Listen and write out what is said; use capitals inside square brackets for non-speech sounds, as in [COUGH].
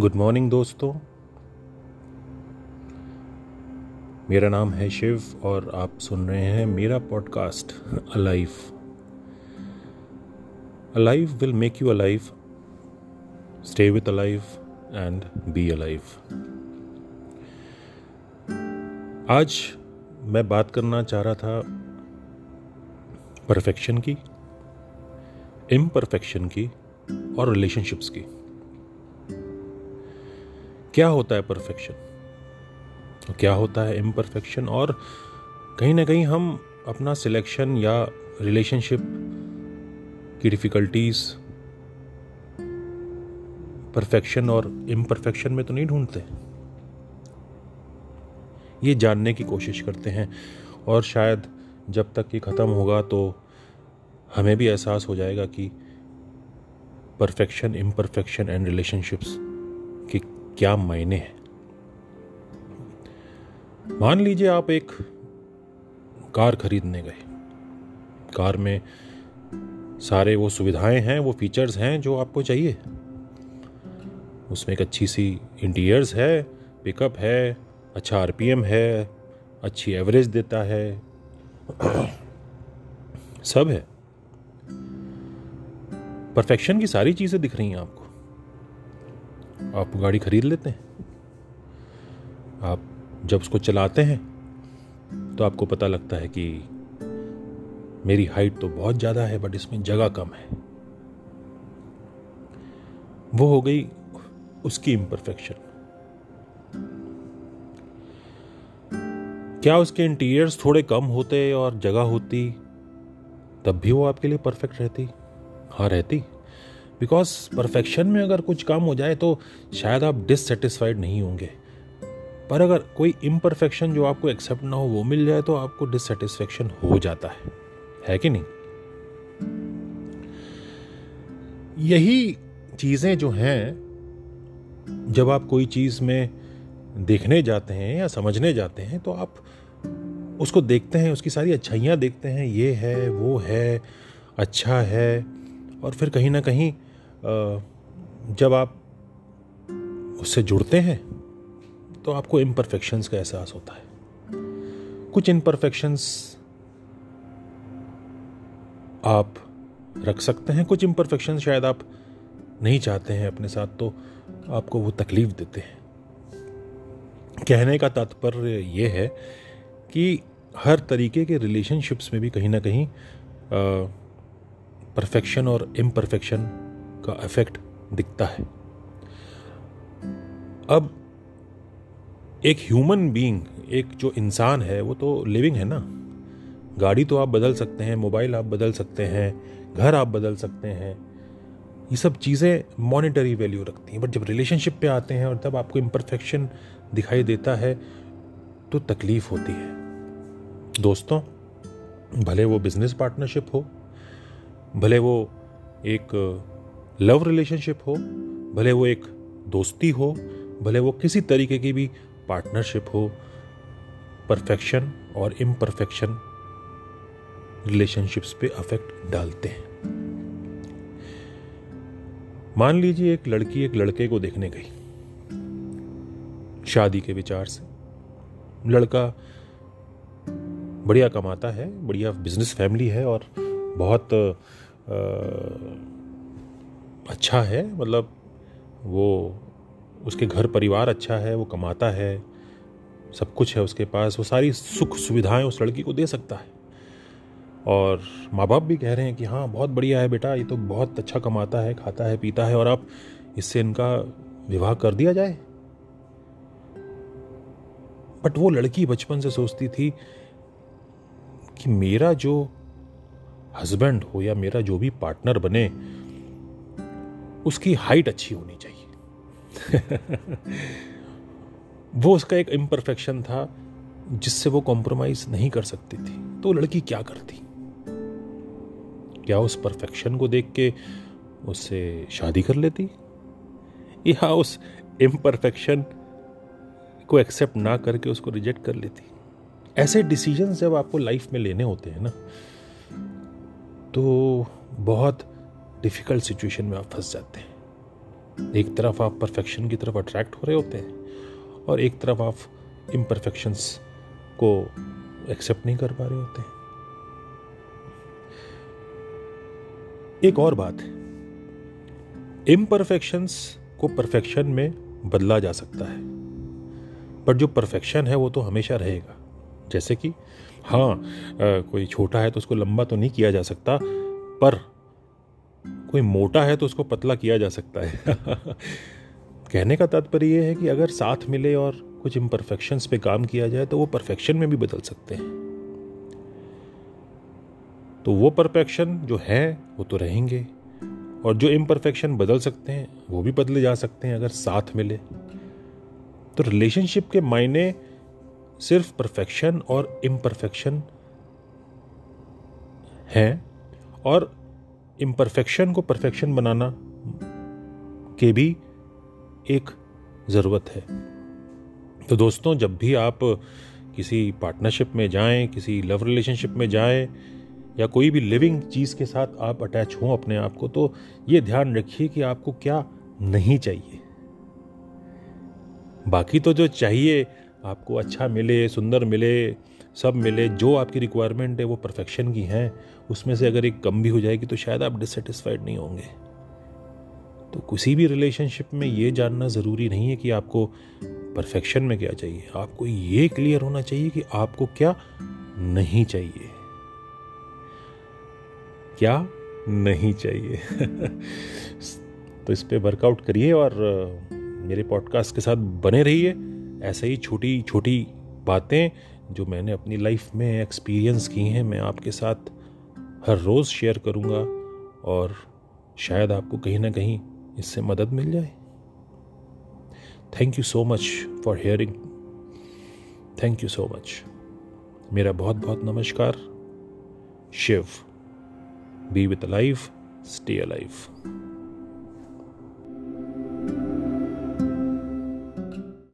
Good morning दोस्तों। मेरा नाम है शिव और आप सुन रहे हैं मेरा podcast alive alive will make you alive stay with alive and be alive आज मैं बात करना चाह रहा था परफेक्शन की इम्परफेक्शन की और रिलेशनशिप्स की। क्या होता है परफेक्शन तो क्या होता है इम्परफेक्शन और कहीं ना कहीं हम अपना सिलेक्शन या रिलेशनशिप की डिफ़िकल्टीज परफेक्शन और इम्परफेक्शन में तो नहीं ढूंढते। ये जानने की कोशिश करते हैं। और शायद जब तक ये ख़त्म होगा तो हमें भी एहसास हो जाएगा कि परफेक्शन इम्परफेक्शन एंड रिलेशनशिप्स क्या मायने हैं? मान लीजिए आप एक कार खरीदने गए। कार में सारे वो सुविधाएँ हैं, वो फीचर्स हैं जो आपको चाहिए। उसमें एक अच्छी सी इंटीरियर्स है पिकअप है अच्छा आरपीएम है, अच्छी एवरेज देता है। [CLEARS THROAT] सब है। परफेक्शन की सारी चीज़ें दिख रही हैं आपको। आप गाड़ी खरीद लेते हैं। आप जब उसको चलाते हैं तो आपको पता लगता है कि मेरी हाइट तो बहुत ज़्यादा है बट इसमें जगह कम है। वो हो गई उसकी इम्परफेक्शन क्या उसके इंटीरियर्स थोड़े कम होते और जगह होती, तब भी वो आपके लिए परफेक्ट रहती? हाँ रहती। बिकॉज़ परफेक्शन में अगर कुछ काम हो जाए तो शायद आप डिससेटिस्फाइड नहीं होंगे। पर अगर कोई इम्परफेक्शन जो आपको एक्सेप्ट ना हो, वो मिल जाए तो आपको डिससेटिस्फेक्शन हो जाता है। है कि नहीं? यही चीज़ें जो हैं, जब आप कोई चीज़ में देखने जाते हैं या समझने जाते हैं तो आप उसको देखते हैं, उसकी सारी अच्छाइयाँ देखते हैं, ये है, वो है अच्छा है, और फिर कहीं ना कहीं जब आप उससे जुड़ते हैं तो आपको इम्परफेक्शंस का एहसास होता है। कुछ इम्परफेक्शंस आप रख सकते हैं, कुछ इम्परफेक्शन शायद आप नहीं चाहते हैं अपने साथ तो आपको वो तकलीफ़ देते हैं। कहने का तात्पर्य ये है कि हर तरीके के रिलेशनशिप्स में भी कहीं ना कहीं परफेक्शन और इम्परफेक्शन का इफ़ेक्ट दिखता है। अब एक ह्यूमन बीइंग एक जो इंसान है, वो तो लिविंग है ना? गाड़ी तो आप बदल सकते हैं मोबाइल आप बदल सकते हैं, घर आप बदल सकते हैं। ये सब चीज़ें मॉनिटरी वैल्यू रखती हैं। बट जब रिलेशनशिप पे आते हैं और तब आपको इम्परफेक्शन दिखाई देता है तो तकलीफ़ होती है। दोस्तों, भले वो बिज़नेस पार्टनरशिप हो, भले वो एक लव रिलेशनशिप हो भले वो एक दोस्ती हो भले वो किसी तरीके की भी पार्टनरशिप हो परफेक्शन और इम्परफेक्शन रिलेशनशिप्स पे अफेक्ट डालते हैं। मान लीजिए एक लड़की एक लड़के को देखने गई। शादी के विचार से। लड़का बढ़िया कमाता है बढ़िया बिज़नेस फैमिली है और बहुत आ, अच्छा है मतलब वो उसके घर परिवार अच्छा है, वो कमाता है, सब कुछ है उसके पास, वो सारी सुख सुविधाएँ उस लड़की को दे सकता है। और माँ बाप भी कह रहे हैं कि हाँ बहुत बढ़िया है बेटा, ये तो बहुत अच्छा कमाता है, खाता है, पीता है, और आप इससे इनका विवाह कर दिया जाए। बट वो लड़की बचपन से सोचती थी कि मेरा जो हस्बैंड हो या मेरा जो भी पार्टनर बने उसकी हाइट अच्छी होनी चाहिए। [LAUGHS] वो उसका एक इम्परफेक्शन था, जिससे वो कॉम्प्रोमाइज नहीं कर सकती थी। तो लड़की क्या करती? क्या उस परफेक्शन को देख के उससे शादी कर लेती? या उस इम्परफेक्शन को एक्सेप्ट ना करके उसको रिजेक्ट कर लेती? ऐसे डिसीज़न जब आपको लाइफ में लेने होते हैं ना तो बहुत डिफ़िकल्ट सिचुएशन में आप फंस जाते हैं। एक तरफ़ आप परफेक्शन की तरफ़ अट्रैक्ट हो रहे होते हैं और एक तरफ़ आप इम्परफेक्शंस को एक्सेप्ट नहीं कर पा रहे होते हैं। एक और बात इम्परफेक्शंस को परफेक्शन में बदला जा सकता है। बट जो परफेक्शन है वो तो हमेशा रहेगा। जैसे कि हाँ आ, कोई छोटा है तो उसको लंबा तो नहीं किया जा सकता पर कोई मोटा है तो उसको पतला किया जा सकता है। [LAUGHS] कहने का तात्पर्य यह है कि अगर साथ मिले और कुछ इम्परफेक्शंस पे काम किया जाए तो वो परफेक्शन में भी बदल सकते हैं। तो वो परफेक्शन जो है, वो तो रहेंगे। और जो इम्परफेक्शन बदल सकते हैं, वो भी बदले जा सकते हैं अगर साथ मिले। तो रिलेशनशिप के मायने सिर्फ़ परफेक्शन और इम्परफेक्शन हैं, और इम्परफेक्शन को परफेक्शन बनाना के भी एक ज़रूरत है। तो दोस्तों, जब भी आप किसी पार्टनरशिप में जाएँ, किसी लव रिलेशनशिप में जाएँ, या कोई भी लिविंग चीज़ के साथ आप अटैच हों अपने आप को तो ये ध्यान रखिए कि आपको क्या नहीं चाहिए। बाकी तो जो चाहिए, आपको अच्छा मिले, सुंदर मिले सब मिले, जो आपकी रिक्वायरमेंट है, वो परफेक्शन की हैं। उसमें से अगर एक कम भी हो जाएगी तो शायद आप डिससेटिस्फाइड नहीं होंगे। तो किसी भी रिलेशनशिप में ये जानना ज़रूरी नहीं है कि आपको परफेक्शन में क्या चाहिए। आपको ये क्लियर होना चाहिए कि आपको क्या नहीं चाहिए। क्या नहीं चाहिए? [LAUGHS] तो इस पर वर्कआउट करिए और, मेरे पॉडकास्ट के साथ बने रहिए। ऐसे ही छोटी छोटी बातें जो मैंने अपनी लाइफ में एक्सपीरियंस की हैं, मैं आपके साथ हर रोज़ शेयर करूँगा और शायद आपको कहीं ना कहीं इससे मदद मिल जाए। Thank you so much for hearing thank you so much मेरा बहुत बहुत नमस्कार। Shiv be with life stay alive